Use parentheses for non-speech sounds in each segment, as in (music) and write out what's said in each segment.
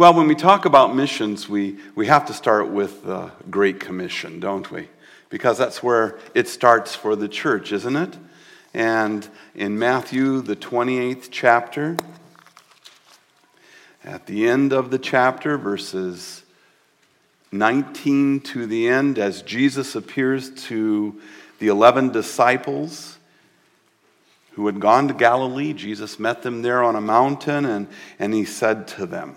Well, when we talk about missions, we, we have to start with the Great Commission, don't we? Because that's where it starts for the church, isn't it? And in Matthew, the 28th chapter, at the end of the chapter, verses 19 to the end, as Jesus appears to the 11 disciples who had gone to Galilee, Jesus met them there on a mountain, and, and he said to them,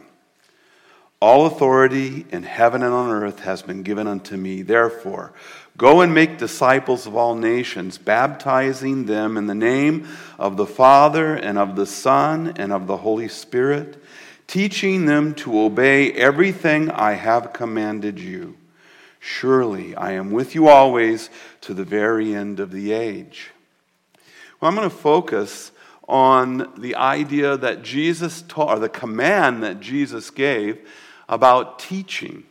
All authority in heaven and on earth has been given unto me. Therefore, Go and make disciples of all nations, baptizing them in the name of the Father and of the Son and of the Holy Spirit, teaching them to obey everything I have commanded you. Surely I am with you always to the very end of the age. Well, I'm going to focus on the idea that Jesus taught, or the command that Jesus gave about teaching.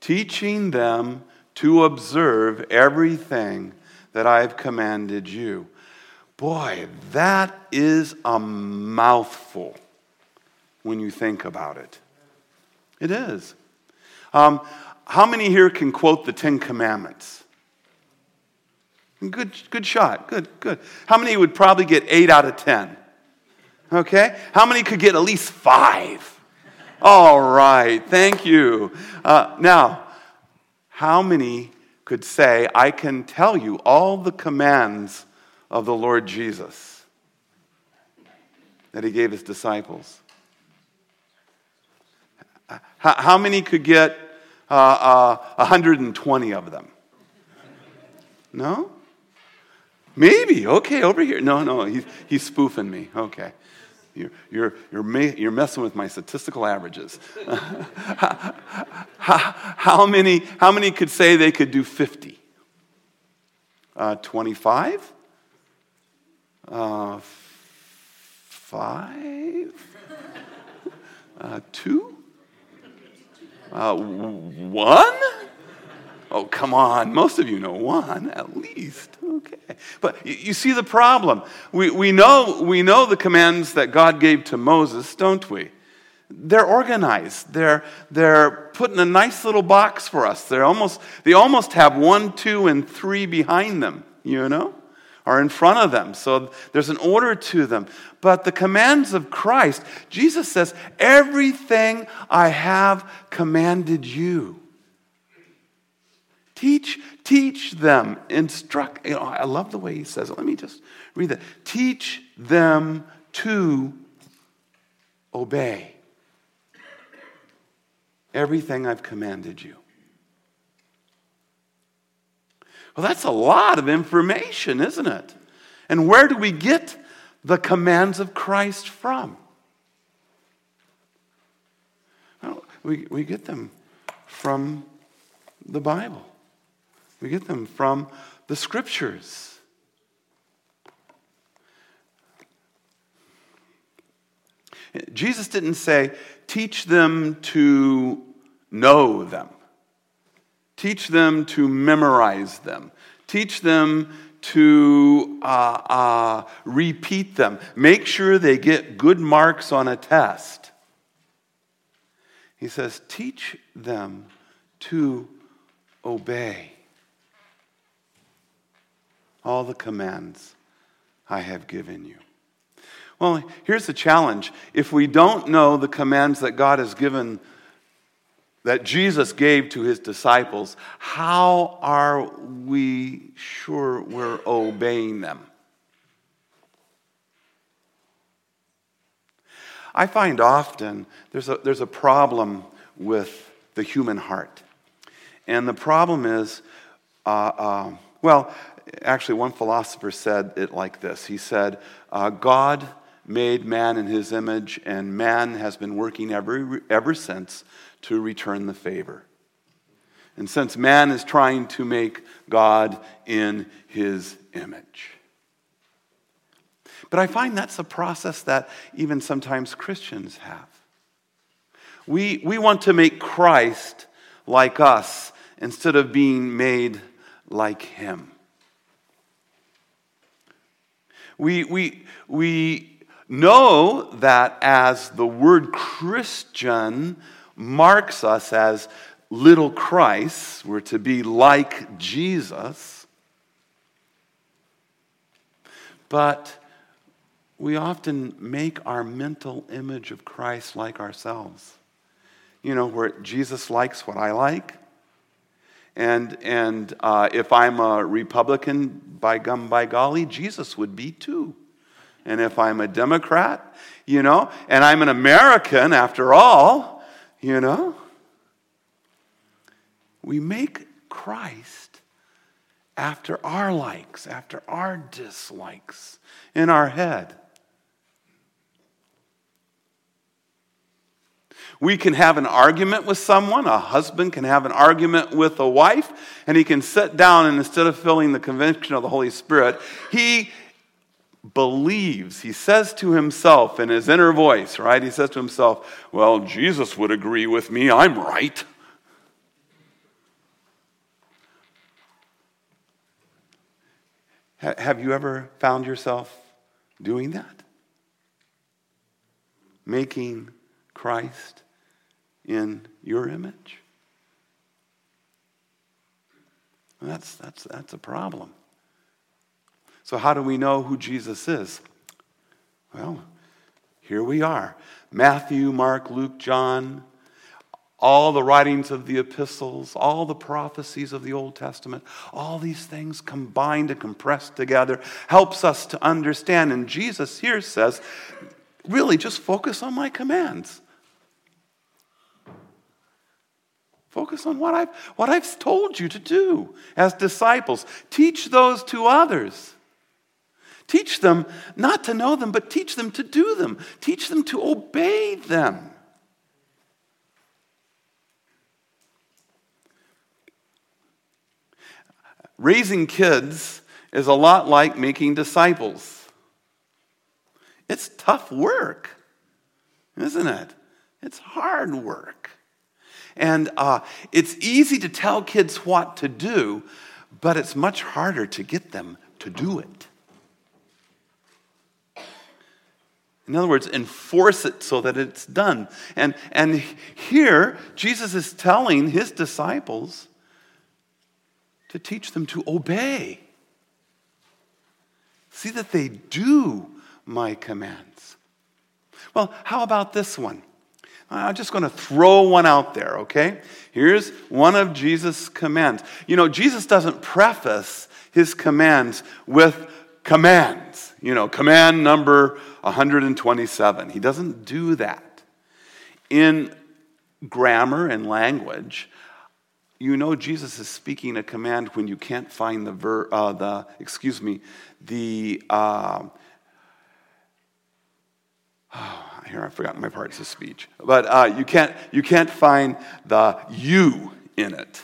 Teaching them to observe everything that I've commanded you. Boy, that is a mouthful when you think about it. It is. Um, how many here can quote the Ten Commandments? Good, good shot. Good, good. How many would probably get eight out of ten? Okay. How many could get at least five? All right. Thank you. Uh, now, how many could say, I can tell you all the commands of the Lord Jesus that he gave his disciples? How many could get uh, uh, 120 of them? No? Maybe. Okay, over here. No, no, he's, he's spoofing me. Okay. You're, you're, you're, you're messing with my statistical averages. (laughs) how, how, many, how many could say they could do 50? Uh, 25? Uh, five? Uh, two? Uh, one? Oh, come on. Most of you know one at least. Okay. But you see the problem. We, we, know, we know the commands that God gave to Moses, don't we? They're organized. They're, they're put in a nice little box for us. They're almost, they almost have one, two, and three behind them, you know, or in front of them. So there's an order to them. But the commands of Christ, Jesus says, everything I have commanded you. Teach, teach them, instruct. You know, I love the way he says it. Let me just read that. Teach them to obey everything I've commanded you. Well, that's a lot of information, isn't it? And where do we get the commands of Christ from? Well, we, we get them from the Bible. We get them from the scriptures. Jesus didn't say, teach them to know them, teach them to memorize them, teach them to uh, uh, repeat them, make sure they get good marks on a test. He says, teach them to obey all the commands I have given you. Well, here's the challenge. If we don't know the commands that God has given, that Jesus gave to his disciples, how are we sure we're obeying them? I find often there's a, there's a problem with the human heart. And the problem is, uh, uh, well, actually, one philosopher said it like this He said, uh, God made man in his image, and man has been working ever, ever since to return the favor. And since man is trying to make God in his image. But I find that's a process that even sometimes Christians have. We, we want to make Christ like us instead of being made like him. We, we, we know that as the word Christian marks us as little Christ, we're to be like Jesus. But we often make our mental image of Christ like ourselves. You know, where Jesus likes what I like. And, and uh, if I'm a Republican, by gum, by golly, Jesus would be too. And if I'm a Democrat, you know, and I'm an American after all, you know, we make Christ after our likes, after our dislikes in our head. We can have an argument with someone. A husband can have an argument with a wife, and he can sit down and instead of feeling the conviction of the Holy Spirit, he believes, he says to himself in his inner voice, right? He says to himself, Well, Jesus would agree with me, I'm right. Have you ever found yourself doing that? Making Christ in your image? That's, that's, that's a problem. So, how do we know who Jesus is? Well, here we are Matthew, Mark, Luke, John, all the writings of the epistles, all the prophecies of the Old Testament, all these things combined and compressed together helps us to understand. And Jesus here says, really just focus on my commands. Focus on what I've, what I've told you to do as disciples. Teach those to others. Teach them not to know them, but teach them to do them. Teach them to obey them. Raising kids is a lot like making disciples. It's tough work, isn't it? It's hard work. And uh, it's easy to tell kids what to do, but it's much harder to get them to do it. In other words, enforce it so that it's done. And, and here, Jesus is telling his disciples to teach them to obey. See that they do my commands. Well, how about this one? I'm just going to throw one out there, okay? Here's one of Jesus' commands. You know, Jesus doesn't preface his commands with commands. You know, command number 127. He doesn't do that. In grammar and language, you know Jesus is speaking a command when you can't find the ver, uh, the excuse me, the uh, oh, (sighs) here I've forgotten my parts of speech, but uh, you can't you can't find the you in it.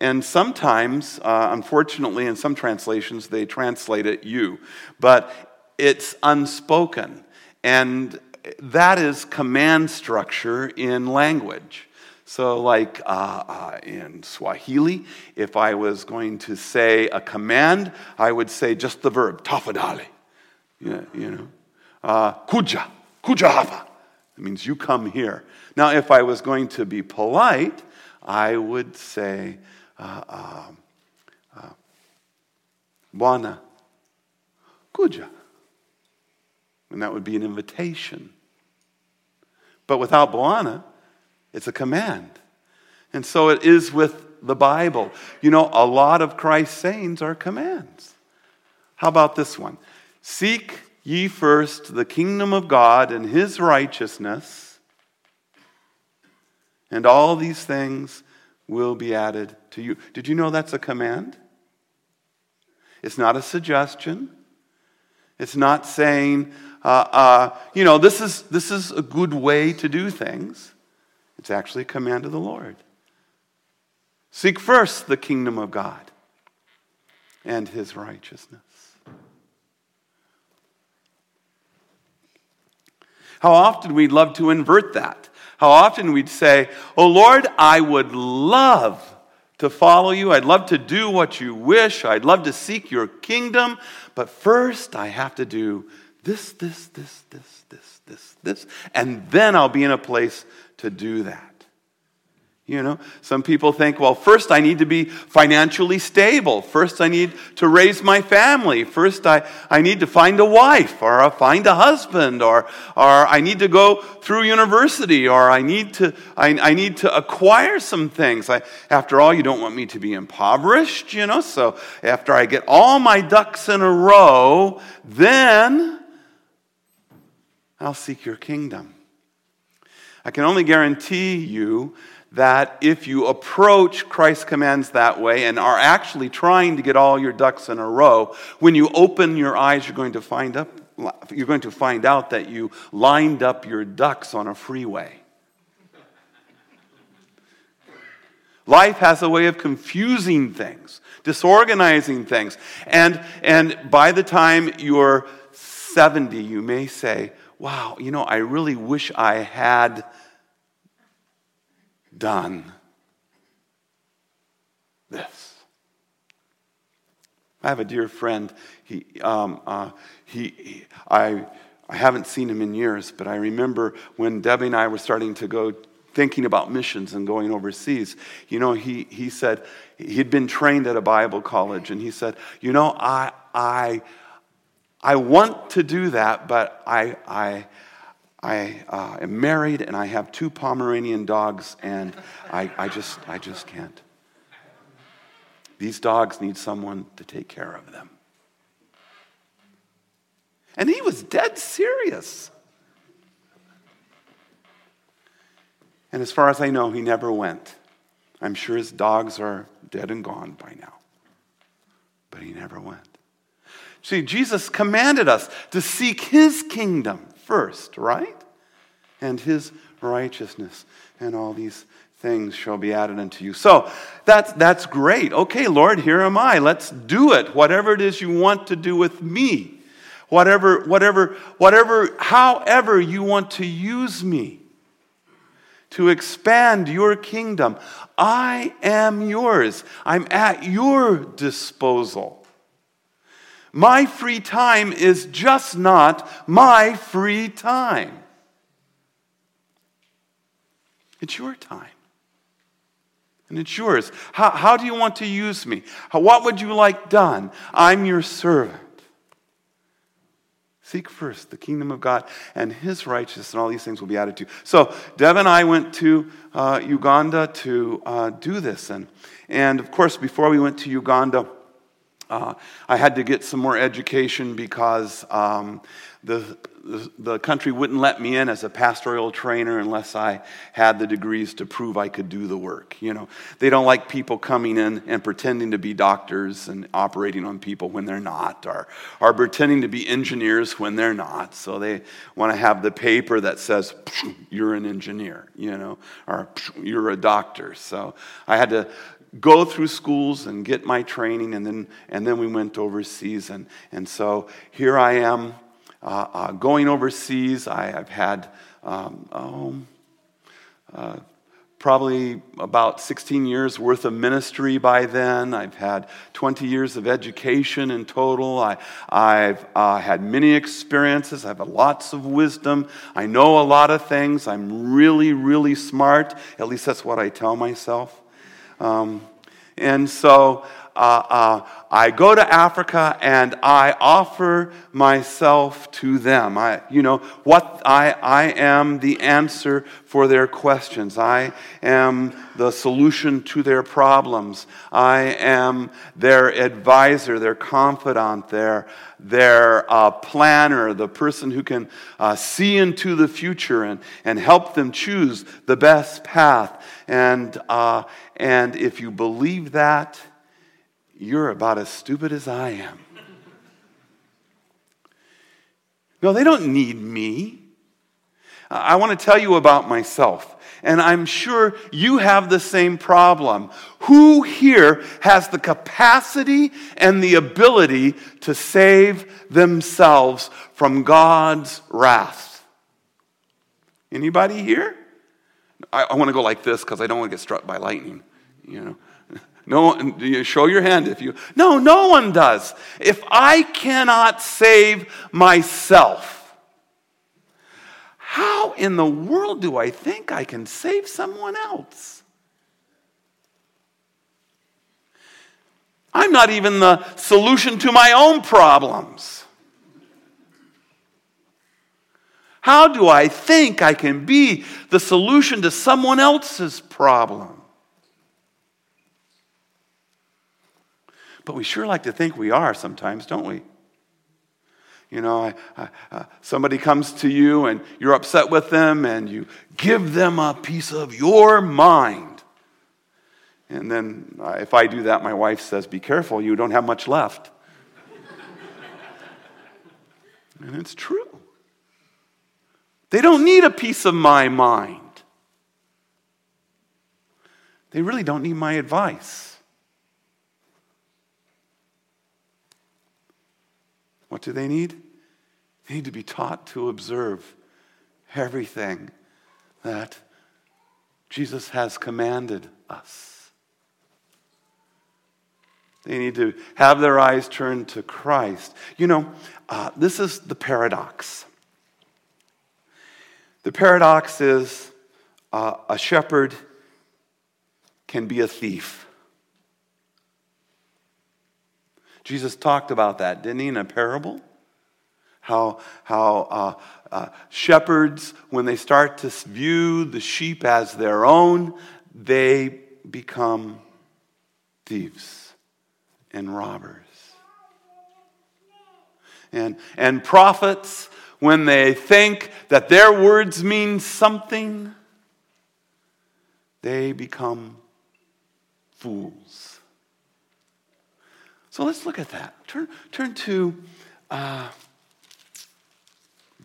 And sometimes, uh, unfortunately, in some translations, they translate it you, but it's unspoken. And that is command structure in language. So, like uh, uh, in Swahili, if I was going to say a command, I would say just the verb, tafadhali. You know, uh, kuja, kuja hapa. It means you come here. Now, if I was going to be polite, I would say, uh, uh, uh, Bwana, kuja. And that would be an invitation. But without Bwana, it's a command. And so it is with the Bible. You know, a lot of Christ's sayings are commands. How about this one? Seek ye first the kingdom of God and his righteousness, and all these things will be added to you. Did you know that's a command? It's not a suggestion. It's not saying, uh, uh, you know, this is, this is a good way to do things. It's actually a command of the Lord. Seek first the kingdom of God and his righteousness. How often we'd love to invert that. How often we'd say, Oh Lord, I would love to follow you. I'd love to do what you wish. I'd love to seek your kingdom. But first, I have to do this, this, this, this, this, this, this, and then I'll be in a place to do that. You know, some people think, well, first I need to be financially stable. First I need to raise my family. First I, I need to find a wife or a, find a husband or, or I need to go through university or I need to, I, I need to acquire some things. I, after all, you don't want me to be impoverished, you know, so after I get all my ducks in a row, then I'll seek your kingdom. I can only guarantee you that if you approach Christ's commands that way and are actually trying to get all your ducks in a row, when you open your eyes, you're going to find, up, you're going to find out that you lined up your ducks on a freeway. Life has a way of confusing things, disorganizing things. And, and by the time you're 70, you may say, Wow, you know, I really wish I had done this. I have a dear friend. He, um, uh, he, he, I, I haven't seen him in years, but I remember when Debbie and I were starting to go thinking about missions and going overseas. You know, he, he said he'd been trained at a Bible college, and he said, You know, I, I, I want to do that, but I, I, I uh, am married and I have two Pomeranian dogs, and I, I, just, I just can't. These dogs need someone to take care of them. And he was dead serious. And as far as I know, he never went. I'm sure his dogs are dead and gone by now. But he never went. See, Jesus commanded us to seek his kingdom first, right? And his righteousness, and all these things shall be added unto you. So that's, that's great. Okay, Lord, here am I. Let's do it. Whatever it is you want to do with me. Whatever, whatever, whatever, however you want to use me to expand your kingdom. I am yours. I'm at your disposal. My free time is just not my free time. It's your time. And it's yours. How, how do you want to use me? How, what would you like done? I'm your servant. Seek first the kingdom of God and his righteousness, and all these things will be added to you. So, Deb and I went to uh, Uganda to uh, do this. And, and of course, before we went to Uganda, uh, I had to get some more education because um, the, the, the, country wouldn't let me in as a pastoral trainer unless I had the degrees to prove I could do the work. You know, they don't like people coming in and pretending to be doctors and operating on people when they're not, or, or pretending to be engineers when they're not. So they want to have the paper that says, you're an engineer, you know, or you're a doctor. So I had to go through schools and get my training, and then, and then we went overseas. And, and so here I am uh, uh, going overseas. I, have had um, oh, uh, probably about 16 years worth of ministry by then. I've had 20 years of education in total. I, have uh, had many experiences. I've had lots of wisdom. I know a lot of things. I'm really, really smart. At least that's what I tell myself. Um, and so uh, uh, I go to Africa and I offer myself to them. I, you know, what I, I am the answer for their questions. I am the solution to their problems. I am their advisor, their confidant, their, their uh, planner, the person who can uh, see into the future and, and help them choose the best path. And, uh, and if you believe that, you're about as stupid as I am. No, they don't need me. I want to tell you about myself. And I'm sure you have the same problem. Who here has the capacity and the ability to save themselves from God's wrath? Anybody here? I, I want to go like this because I don't want to get struck by lightning. You know, No, you show your hand if you. No, no one does. If I cannot save myself, how in the world do I think I can save someone else? I'm not even the solution to my own problems. How do I think I can be the solution to someone else's problem? But we sure like to think we are sometimes, don't we? You know, I, I, uh, somebody comes to you and you're upset with them and you give them a piece of your mind. And then uh, if I do that, my wife says, Be careful, you don't have much left. (laughs) and it's true. They don't need a piece of my mind, they really don't need my advice. What do they need? They need to be taught to observe everything that Jesus has commanded us. They need to have their eyes turned to Christ. You know, uh, this is the paradox. The paradox is uh, a shepherd can be a thief. Jesus talked about that, didn't he, in a parable? How, how uh, uh, shepherds, when they start to view the sheep as their own, they become thieves and robbers. And, and prophets, when they think that their words mean something, they become fools. So let's look at that. Turn, turn to uh,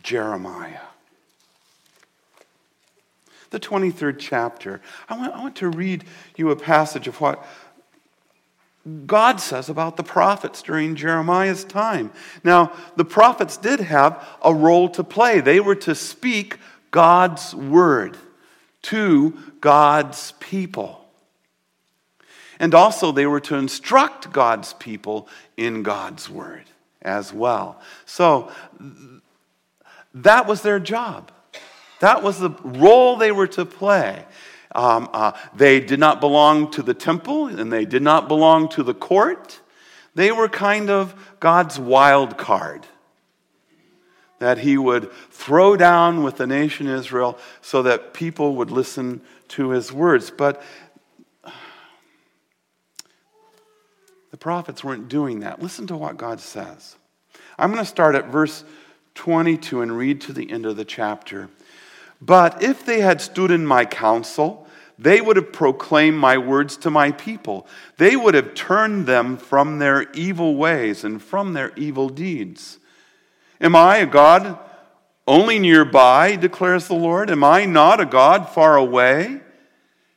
Jeremiah, the 23rd chapter. I want, I want to read you a passage of what God says about the prophets during Jeremiah's time. Now, the prophets did have a role to play, they were to speak God's word to God's people. And also, they were to instruct God's people in God's word as well. So, that was their job. That was the role they were to play. Um, uh, they did not belong to the temple and they did not belong to the court. They were kind of God's wild card that he would throw down with the nation Israel so that people would listen to his words. But The prophets weren't doing that. Listen to what God says. I'm going to start at verse 22 and read to the end of the chapter. But if they had stood in my counsel, they would have proclaimed my words to my people. They would have turned them from their evil ways and from their evil deeds. Am I a God only nearby, declares the Lord? Am I not a God far away?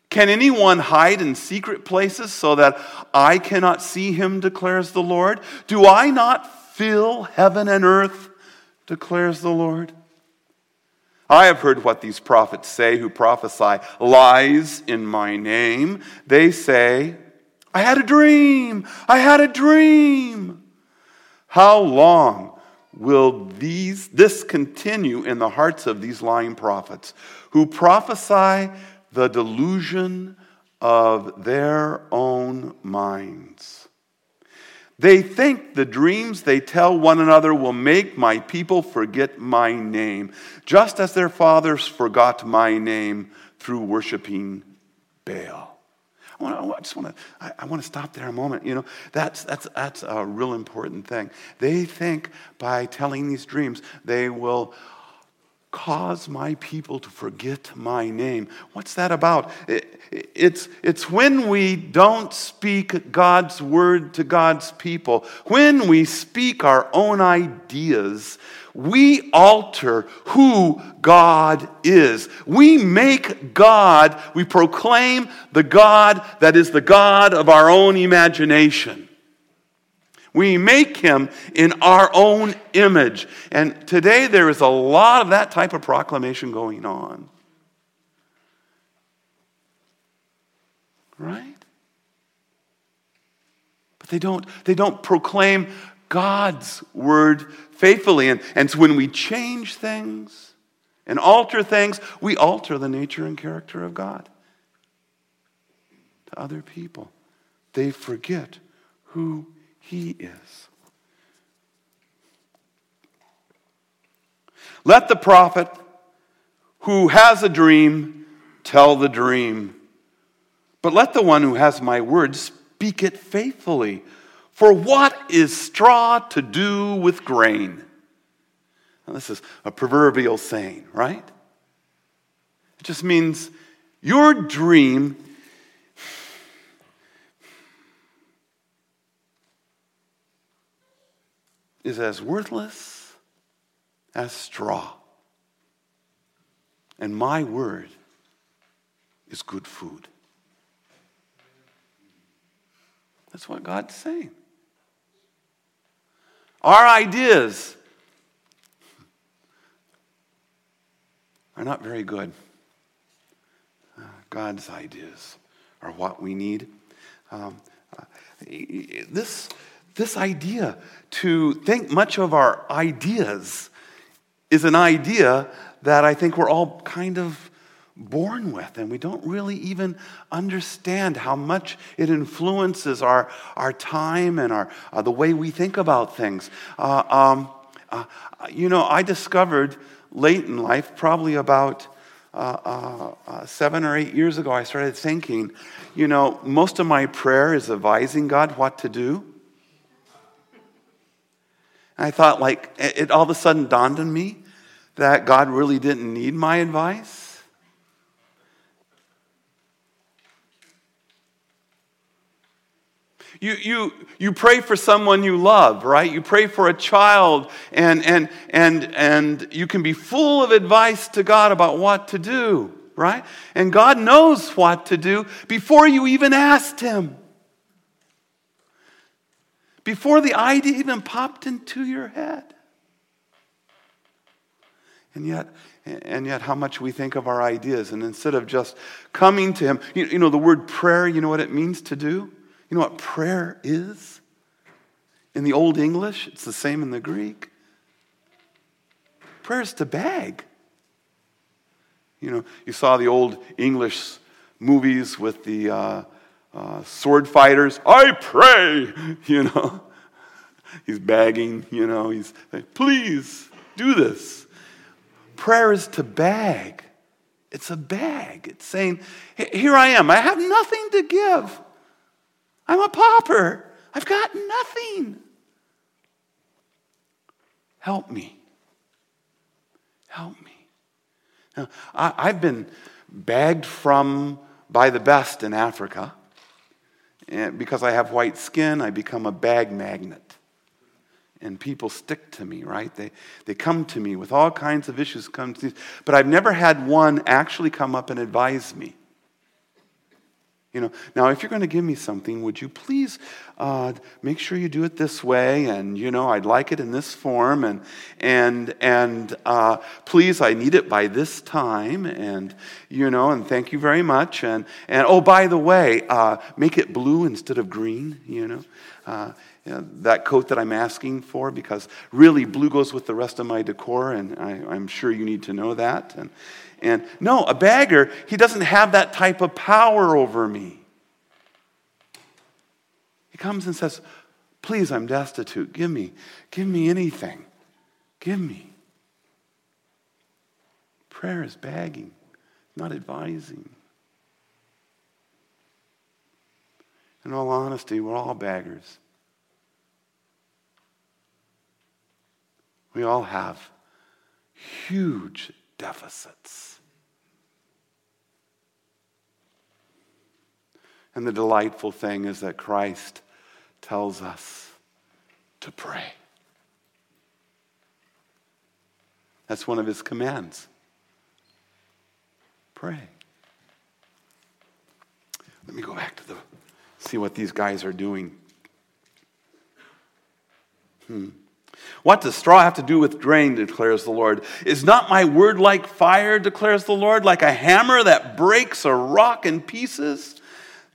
Can anyone hide in secret places so that I cannot see him, declares the Lord? Do I not fill heaven and earth, declares the Lord? I have heard what these prophets say who prophesy lies in my name. They say, I had a dream, I had a dream. How long will these, this continue in the hearts of these lying prophets who prophesy the delusion of their own minds. They think the dreams they tell one another will make my people forget my name, just as their fathers forgot my name through worshiping Baal. I, want I just want to, I, I want to stop there a moment. You know, that's, that's, that's a real important thing. They think by telling these dreams, they will cause my people to forget my name. What's that about? It's, it's when we don't speak God's word to God's people, when we speak our own ideas, we alter who God is. We make God, we proclaim the God that is the God of our own imagination. We make him in our own image. And today there is a lot of that type of proclamation going on. Right? But they don't, they don't proclaim God's word faithfully. And, and so when we change things and alter things, we alter the nature and character of God to other people. They forget who He is. Let the prophet who has a dream tell the dream. But let the one who has my word speak it faithfully. For what is straw to do with grain? Now, this is a proverbial saying, right? It just means your dream is as worthless as straw. And my word is good food. That's what God's saying. Our ideas are not very good. Uh, God's ideas are what we need. Um, uh, this, this idea to think much of our ideas is an idea that I think we're all kind of born with, and we don't really even understand how much it influences our, our time and our, uh, the way we think about things. Uh, um, uh, you know, I discovered late in life, probably about uh, uh, uh, seven or eight years ago, I started thinking, you know, most of my prayer is advising God what to do. I thought, like, it all of a sudden dawned on me that God really didn't need my advice. You, you, you pray for someone you love, right? You pray for a child, and, and, and, and you can be full of advice to God about what to do, right? And God knows what to do before you even asked Him. Before the idea even popped into your head. And yet, and yet, how much we think of our ideas. And instead of just coming to Him, you, you know, the word prayer, you know what it means to do? You know what prayer is? In the Old English, it's the same in the Greek. Prayer is to beg. You know, you saw the old English movies with the uh, uh, sword fighters. I pray, (laughs) you know. He's begging, you know, he's like, please do this. Prayer is to beg. It's a beg. It's saying, here I am. I have nothing to give. I'm a pauper. I've got nothing. Help me. Help me. Now, I, have been bagged from by the best in Africa. And because I have white skin, I become a bag magnet. And people stick to me, right? They, they come to me with all kinds of issues. Come to, but I've never had one actually come up and advise me. You know, now if you're going to give me something, would you please uh, make sure you do it this way? And you know, I'd like it in this form, and and and uh, please, I need it by this time, and you know, and thank you very much. And and oh, by the way, uh, make it blue instead of green. You know. Uh, that coat that I'm asking for, because really blue goes with the rest of my decor, and I, I'm sure you need to know that. And, and no, a bagger, he doesn't have that type of power over me. He comes and says, Please, I'm destitute. Give me, give me anything. Give me. Prayer is begging, not advising. In all honesty, we're all beggars. We all have huge deficits. And the delightful thing is that Christ tells us to pray. That's one of his commands. Pray. Let me go back to the see what these guys are doing. Hmm. What does straw have to do with grain, declares the Lord? Is not my word like fire, declares the Lord, like a hammer that breaks a rock in pieces?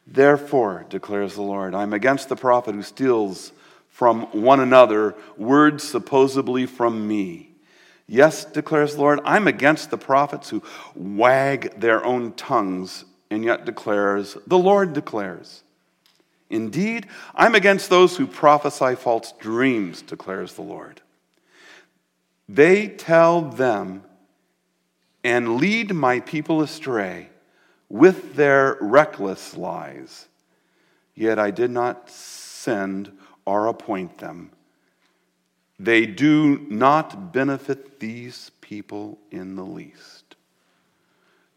Therefore, declares the Lord, I'm against the prophet who steals from one another words supposedly from me. Yes, declares the Lord, I'm against the prophets who wag their own tongues and yet declares, the Lord declares. Indeed, I'm against those who prophesy false dreams, declares the Lord. They tell them and lead my people astray with their reckless lies. Yet I did not send or appoint them. They do not benefit these people in the least,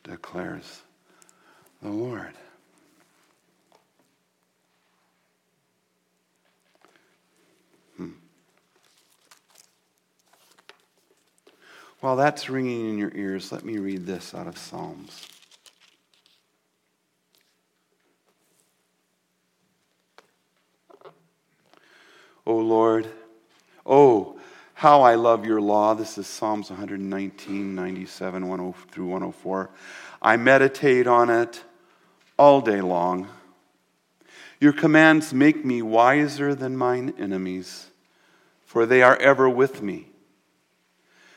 declares the Lord. While that's ringing in your ears, let me read this out of Psalms. O Lord, oh, how I love your law. This is Psalms 119, 97 10 through 104. I meditate on it all day long. Your commands make me wiser than mine enemies, for they are ever with me.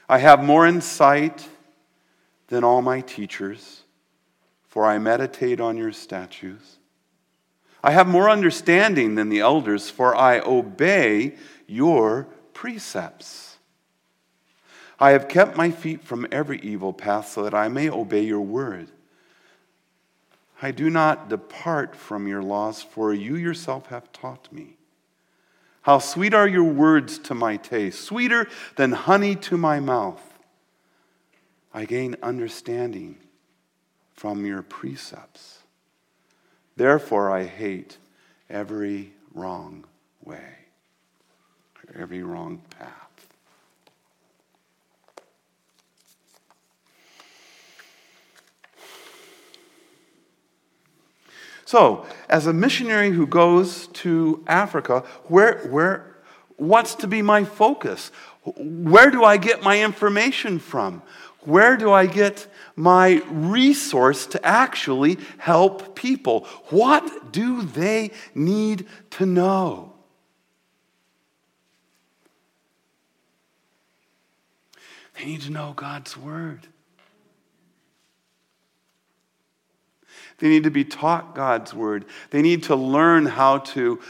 I have more insight than all my teachers, for I meditate on your statutes. I have more understanding than the elders, for I obey your precepts. I have kept my feet from every evil path so that I may obey your word. I do not depart from your laws, for you yourself have taught me. How sweet are your words to my taste, sweeter than honey to my mouth. I gain understanding from your precepts. Therefore, I hate every wrong way, every wrong path. So, as a missionary who goes to Africa, where, where, what's to be my focus? Where do I get my information from? Where do I get my resource to actually help people? What do they need to know? They need to know God's Word. They need to be taught God's Word. They need to learn how to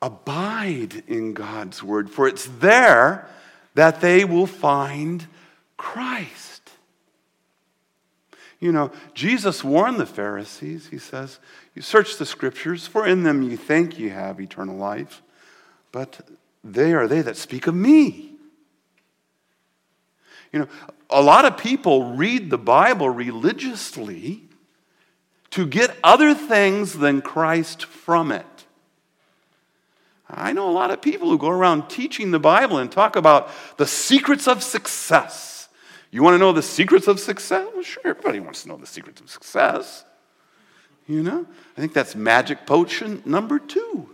abide in God's Word, for it's there that they will find Christ. You know, Jesus warned the Pharisees. He says, You search the scriptures, for in them you think you have eternal life, but they are they that speak of me. You know, a lot of people read the Bible religiously to get other things than Christ from it. I know a lot of people who go around teaching the Bible and talk about the secrets of success. You want to know the secrets of success? Well, sure, everybody wants to know the secrets of success. You know? I think that's magic potion number two.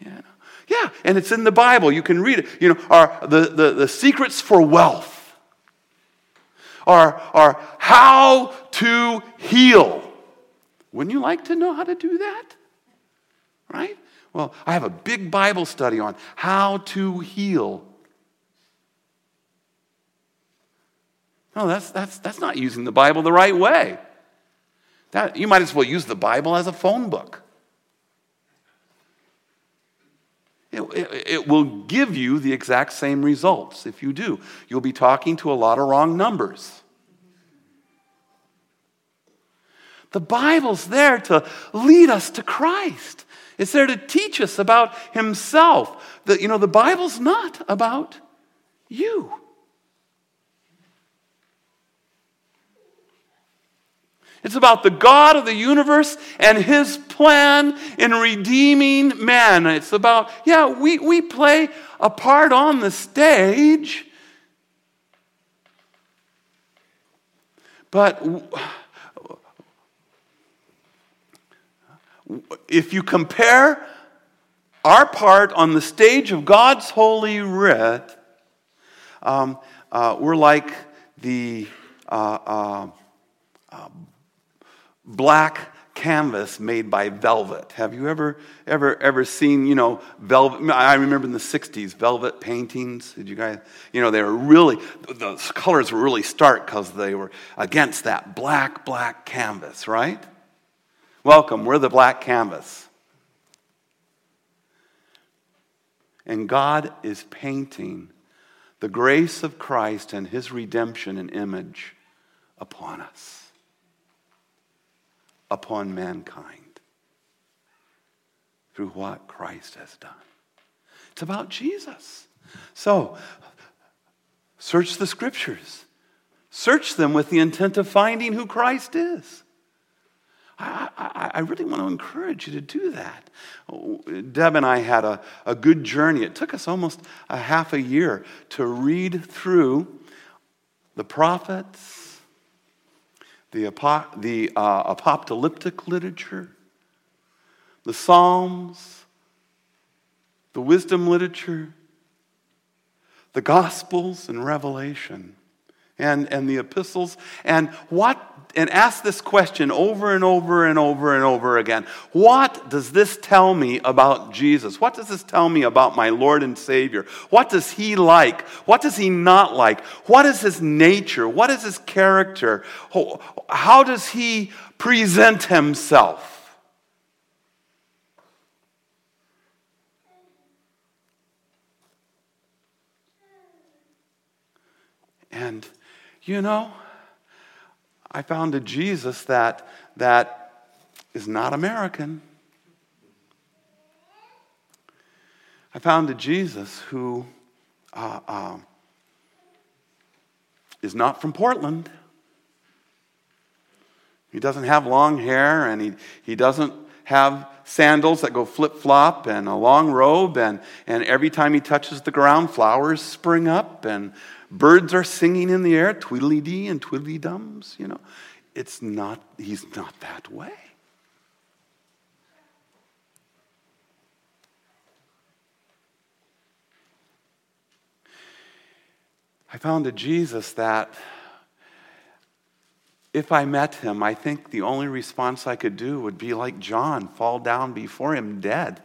Yeah. Yeah, and it's in the Bible. You can read it. You know, are the, the, the secrets for wealth are, are how to heal. Wouldn't you like to know how to do that? Right? Well, I have a big Bible study on how to heal. No, that's, that's, that's not using the Bible the right way. That, you might as well use the Bible as a phone book. It, it, it, will give you the exact same results if you do. You'll be talking to a lot of wrong numbers. The Bible's there to lead us to Christ. It's there to teach us about Himself. The, you know, the Bible's not about you. It's about the God of the universe and his plan in redeeming man. It's about, yeah, we, we play a part on the stage, but if you compare our part on the stage of God's holy writ, um, uh, we're like the uh, uh, black canvas made by velvet. Have you ever, ever, ever seen, you know, velvet? I remember in the 60s, velvet paintings. Did you guys, you know, they were really, the colors were really stark because they were against that black, black canvas, right? Welcome, we're the black canvas. And God is painting the grace of Christ and his redemption and image upon us upon mankind through what Christ has done. It's about Jesus. So, search the scriptures. Search them with the intent of finding who Christ is. I, I, I, really want to encourage you to do that. Deb and I had a, a good journey. It took us almost a half a year to read through the prophets, the, apo- the uh, apocalyptic literature, the Psalms, the wisdom literature, the Gospels and Revelation, and, and the epistles, and what and ask this question over and over and over and over again. What does this tell me about Jesus? What does this tell me about my Lord and Savior? What does he like? What does he not like? What is his nature? What is his character? How does he present himself? And, you know, I found a Jesus that, that is not American. I found a Jesus who uh, uh, is not from Portland. He doesn't have long hair and he, he doesn't have sandals that go flip flop and a long robe, and, and every time he touches the ground, flowers spring up and Birds are singing in the air, twiddly dee and twiddly dums, you know. It's not, he's not that way. I found a Jesus that if I met him, I think the only response I could do would be like John, fall down before him dead.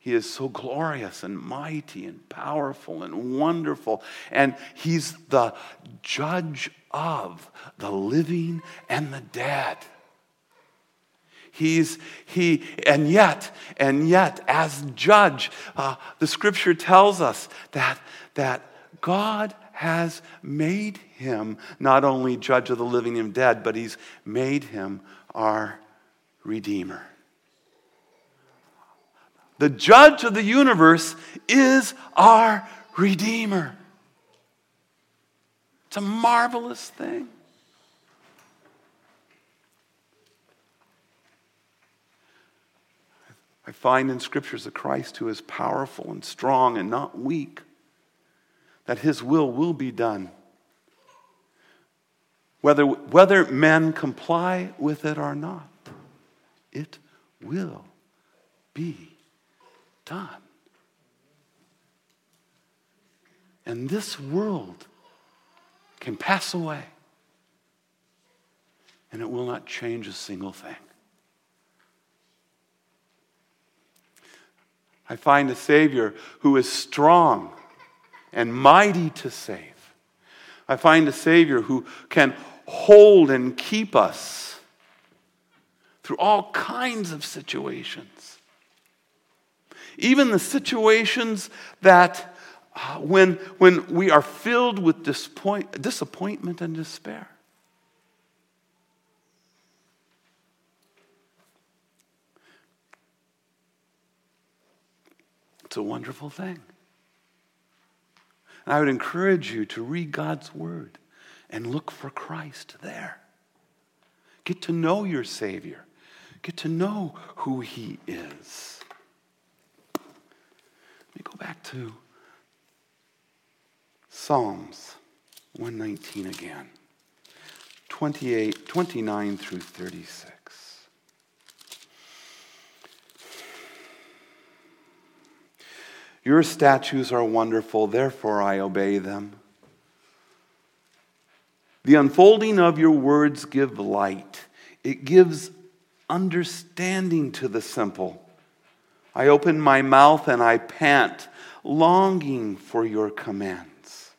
He is so glorious and mighty and powerful and wonderful. And He's the judge of the living and the dead. He's, he, and yet, and yet, as judge, uh, the scripture tells us that, that God has made him not only judge of the living and dead, but he's made him our redeemer. The judge of the universe is our Redeemer. It's a marvelous thing. I find in scriptures a Christ who is powerful and strong and not weak, that his will will be done. Whether, whether men comply with it or not, it will be done. And this world can pass away, and it will not change a single thing. I find a Savior who is strong and mighty to save. I find a Savior who can hold and keep us through all kinds of situations. Even the situations that uh, when, when we are filled with disappoint, disappointment and despair. It's a wonderful thing. And I would encourage you to read God's Word and look for Christ there. Get to know your Savior, get to know who He is back to Psalms 119 again. 28, 29 through 36. Your statutes are wonderful, therefore I obey them. The unfolding of your words give light. It gives understanding to the simple. I open my mouth and I pant, longing for your commands.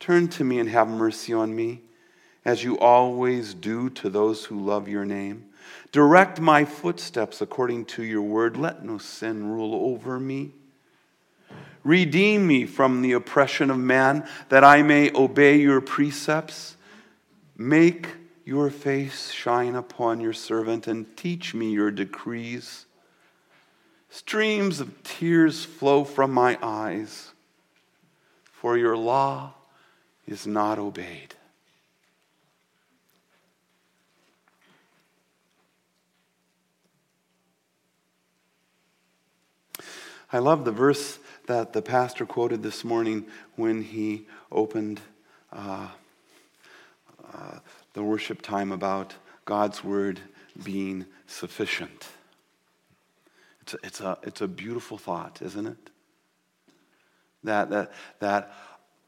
Turn to me and have mercy on me, as you always do to those who love your name. Direct my footsteps according to your word. Let no sin rule over me. Redeem me from the oppression of man, that I may obey your precepts. Make your face shine upon your servant and teach me your decrees. Streams of tears flow from my eyes, for your law is not obeyed. I love the verse that the pastor quoted this morning when he opened uh, uh, the worship time about God's word being sufficient. It's a, it's a, it's a beautiful thought, isn't it? That, that, that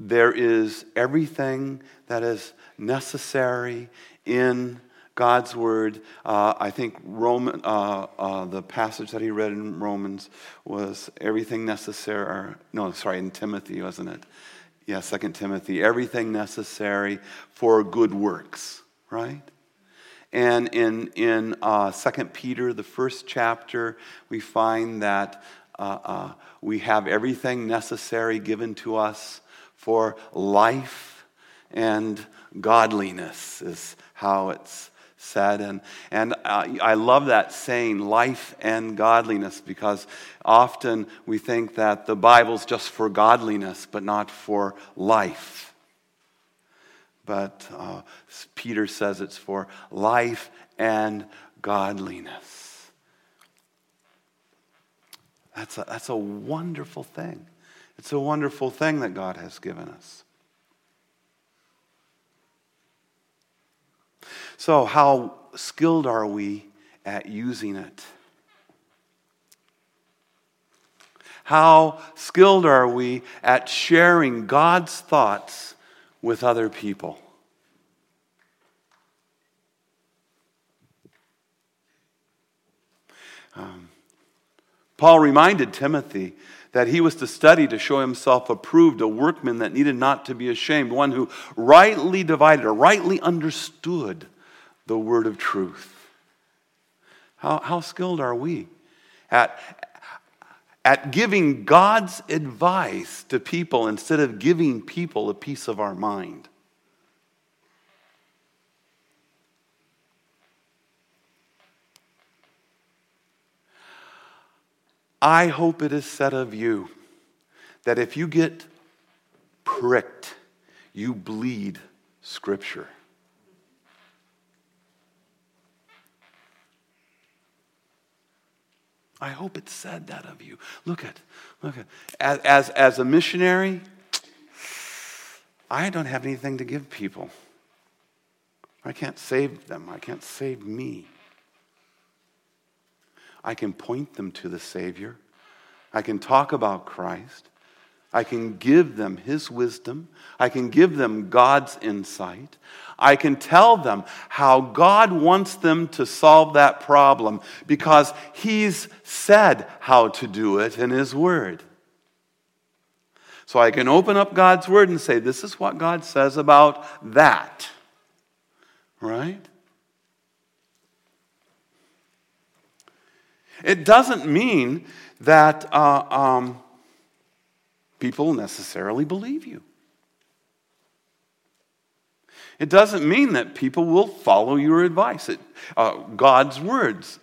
there is everything that is necessary in God's word. Uh, I think Roman, uh, uh, the passage that he read in Romans was everything necessary. No, sorry, in Timothy, wasn't it? Yeah, Second Timothy. Everything necessary for good works, right? And in in uh, Second Peter, the first chapter, we find that uh, uh, we have everything necessary given to us for life and godliness. Is how it's said. And, and uh, I love that saying, life and godliness, because often we think that the Bible's just for godliness, but not for life. But uh, Peter says it's for life and godliness. That's a, that's a wonderful thing. It's a wonderful thing that God has given us. So, how skilled are we at using it? How skilled are we at sharing God's thoughts with other people? Um, Paul reminded Timothy that he was to study to show himself approved, a workman that needed not to be ashamed, one who rightly divided or rightly understood the word of truth. How, how skilled are we at, at giving God's advice to people instead of giving people a piece of our mind? I hope it is said of you that if you get pricked, you bleed Scripture. I hope it said that of you. Look at, look at. As, as, as a missionary, I don't have anything to give people. I can't save them. I can't save me. I can point them to the Savior. I can talk about Christ. I can give them His wisdom. I can give them God's insight. I can tell them how God wants them to solve that problem because He's said how to do it in His Word. So I can open up God's Word and say, This is what God says about that. Right? It doesn't mean that uh, um, people necessarily believe you. It doesn't mean that people will follow your advice, it, uh, God's words.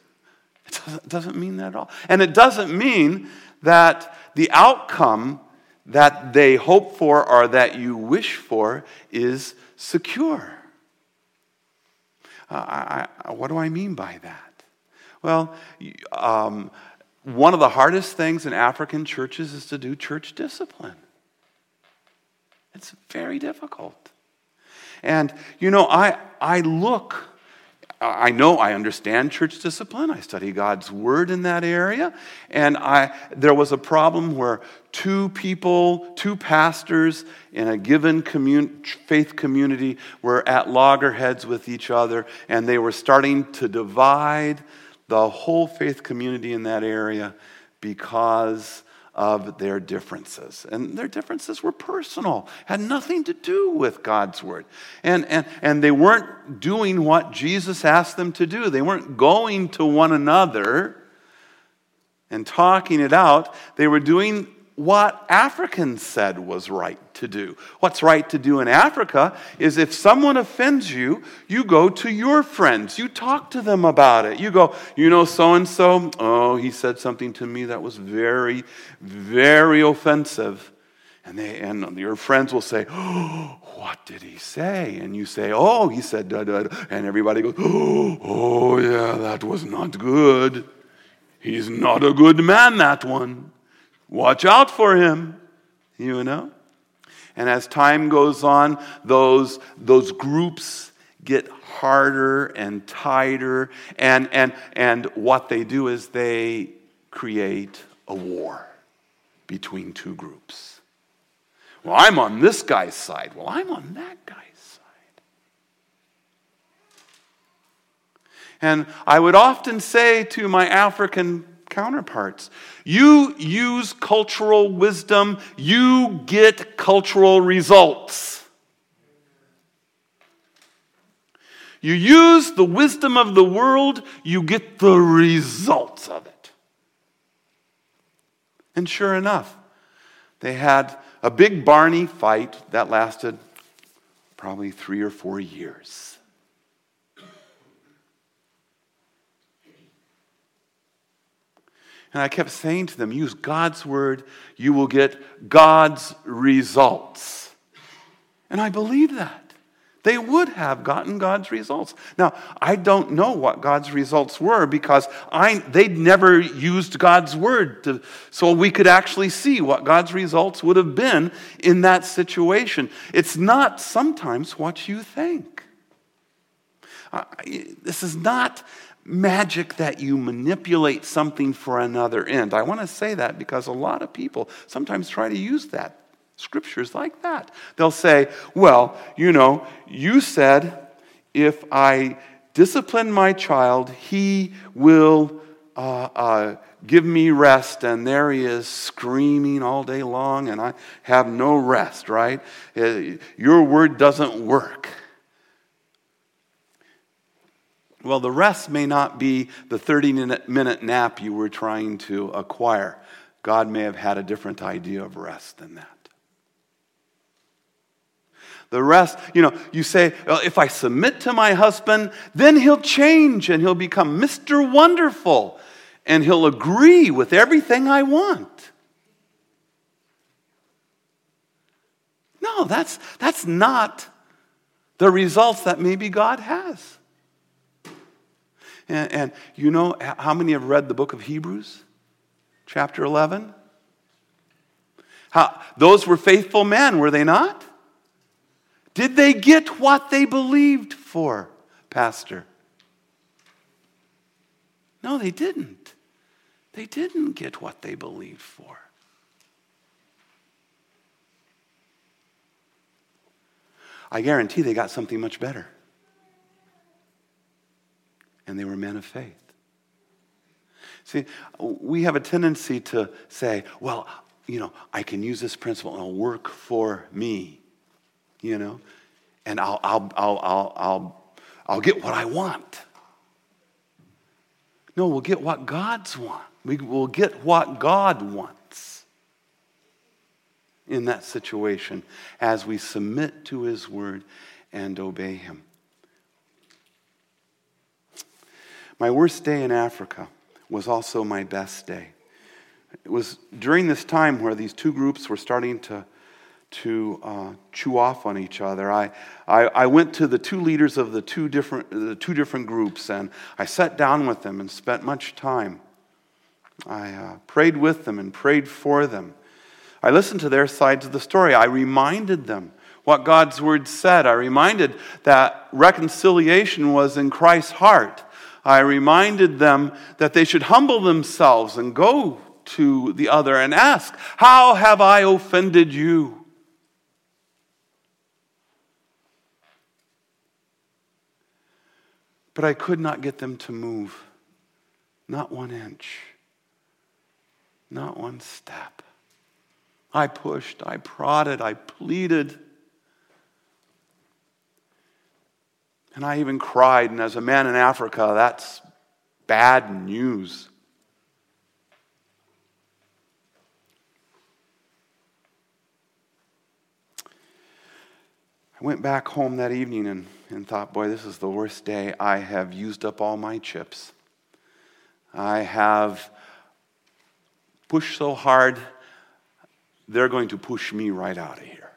It doesn't, doesn't mean that at all. And it doesn't mean that the outcome that they hope for or that you wish for is secure. Uh, I, I, what do I mean by that? Well, um, one of the hardest things in African churches is to do church discipline. It's very difficult. And, you know, I, I look, I know I understand church discipline. I study God's word in that area. And I, there was a problem where two people, two pastors in a given commun- faith community were at loggerheads with each other, and they were starting to divide the whole faith community in that area because of their differences. And their differences were personal, had nothing to do with God's word. And, and, and they weren't doing what Jesus asked them to do, they weren't going to one another and talking it out. They were doing what Africans said was right to do. What's right to do in Africa is if someone offends you, you go to your friends. You talk to them about it. You go, you know, so and so, oh, he said something to me that was very, very offensive. And, they, and your friends will say, oh, what did he say? And you say, oh, he said da da. And everybody goes, oh, oh, yeah, that was not good. He's not a good man, that one. Watch out for him, you know? And as time goes on, those, those groups get harder and tighter. And, and, and what they do is they create a war between two groups. Well, I'm on this guy's side. Well, I'm on that guy's side. And I would often say to my African counterparts. You use cultural wisdom, you get cultural results. You use the wisdom of the world, you get the results of it. And sure enough, they had a big Barney fight that lasted probably three or four years. And I kept saying to them, use God's word, you will get God's results. And I believe that. They would have gotten God's results. Now, I don't know what God's results were because I, they'd never used God's word to, so we could actually see what God's results would have been in that situation. It's not sometimes what you think. I, this is not magic that you manipulate something for another end. I want to say that because a lot of people sometimes try to use that. Scriptures like that. They'll say, well, you know, you said if I discipline my child, he will uh, uh, give me rest. And there he is screaming all day long, and I have no rest, right? Uh, your word doesn't work. Well, the rest may not be the 30 minute nap you were trying to acquire. God may have had a different idea of rest than that. The rest, you know, you say, well, if I submit to my husband, then he'll change and he'll become Mr. Wonderful and he'll agree with everything I want. No, that's, that's not the results that maybe God has. And, and you know how many have read the book of Hebrews, chapter 11? How, those were faithful men, were they not? Did they get what they believed for, Pastor? No, they didn't. They didn't get what they believed for. I guarantee they got something much better and they were men of faith. See, we have a tendency to say, well, you know, I can use this principle and it'll work for me, you know, and I'll, I'll, I'll, I'll, I'll, I'll get what I want. No, we'll get what God's want. We will get what God wants in that situation as we submit to His word and obey Him. My worst day in Africa was also my best day. It was during this time where these two groups were starting to, to uh, chew off on each other. I, I, I, went to the two leaders of the two, different, the two different groups and I sat down with them and spent much time. I uh, prayed with them and prayed for them. I listened to their sides of the story. I reminded them what God's word said. I reminded that reconciliation was in Christ's heart. I reminded them that they should humble themselves and go to the other and ask, How have I offended you? But I could not get them to move, not one inch, not one step. I pushed, I prodded, I pleaded. And I even cried. And as a man in Africa, that's bad news. I went back home that evening and, and thought, boy, this is the worst day. I have used up all my chips. I have pushed so hard, they're going to push me right out of here.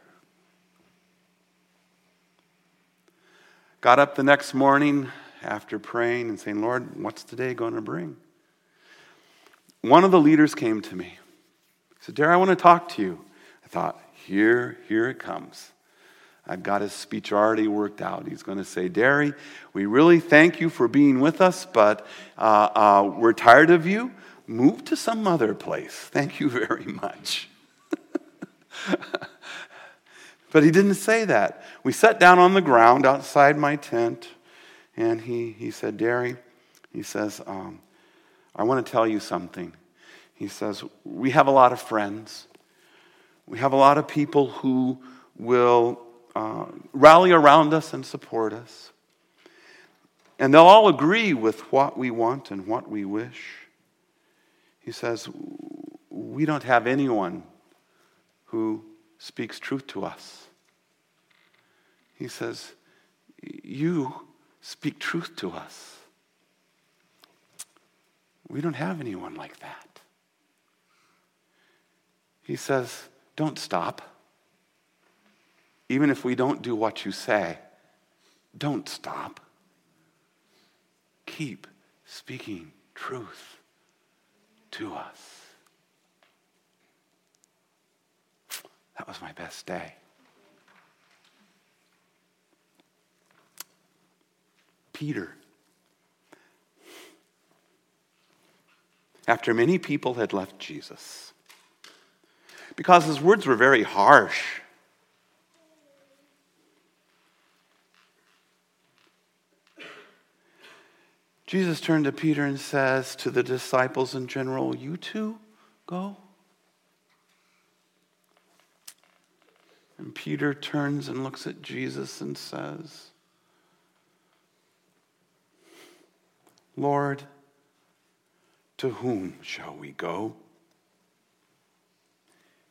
Got up the next morning after praying and saying, Lord, what's today going to bring? One of the leaders came to me. He said, Dare, I want to talk to you. I thought, here, here it comes. I've got his speech already worked out. He's going to say, Derry, we really thank you for being with us, but uh, uh, we're tired of you. Move to some other place. Thank you very much. (laughs) But he didn't say that. We sat down on the ground outside my tent, and he, he said, Derry, he says, um, I want to tell you something. He says, We have a lot of friends. We have a lot of people who will uh, rally around us and support us. And they'll all agree with what we want and what we wish. He says, We don't have anyone who speaks truth to us. He says, You speak truth to us. We don't have anyone like that. He says, Don't stop. Even if we don't do what you say, don't stop. Keep speaking truth to us. That was my best day. Peter. After many people had left Jesus, because his words were very harsh. Jesus turned to Peter and says to the disciples in general, You too go. And Peter turns and looks at Jesus and says, Lord, to whom shall we go?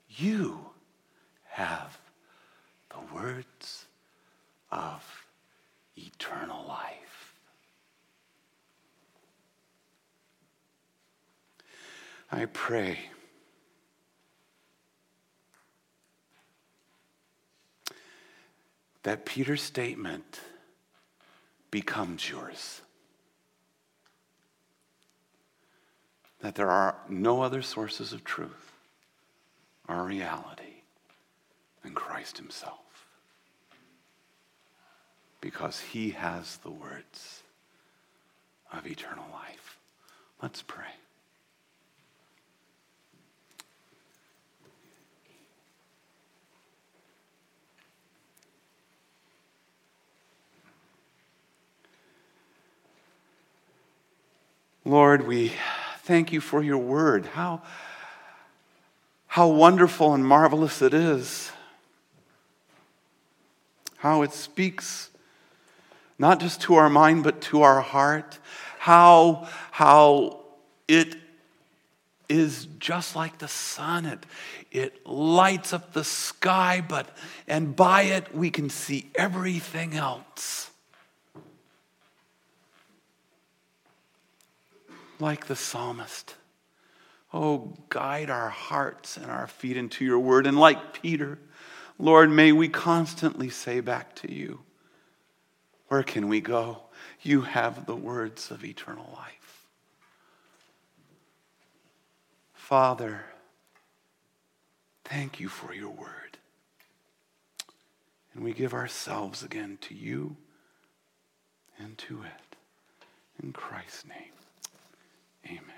You have the words of eternal life. I pray. That Peter's statement becomes yours. That there are no other sources of truth or reality than Christ Himself. Because He has the words of eternal life. Let's pray. Lord, we Thank you for your word. How, how wonderful and marvelous it is. How it speaks not just to our mind, but to our heart. How, how it is just like the sun. It, it lights up the sky, but and by it we can see everything else. Like the psalmist. Oh, guide our hearts and our feet into your word. And like Peter, Lord, may we constantly say back to you, Where can we go? You have the words of eternal life. Father, thank you for your word. And we give ourselves again to you and to it. In Christ's name, amen.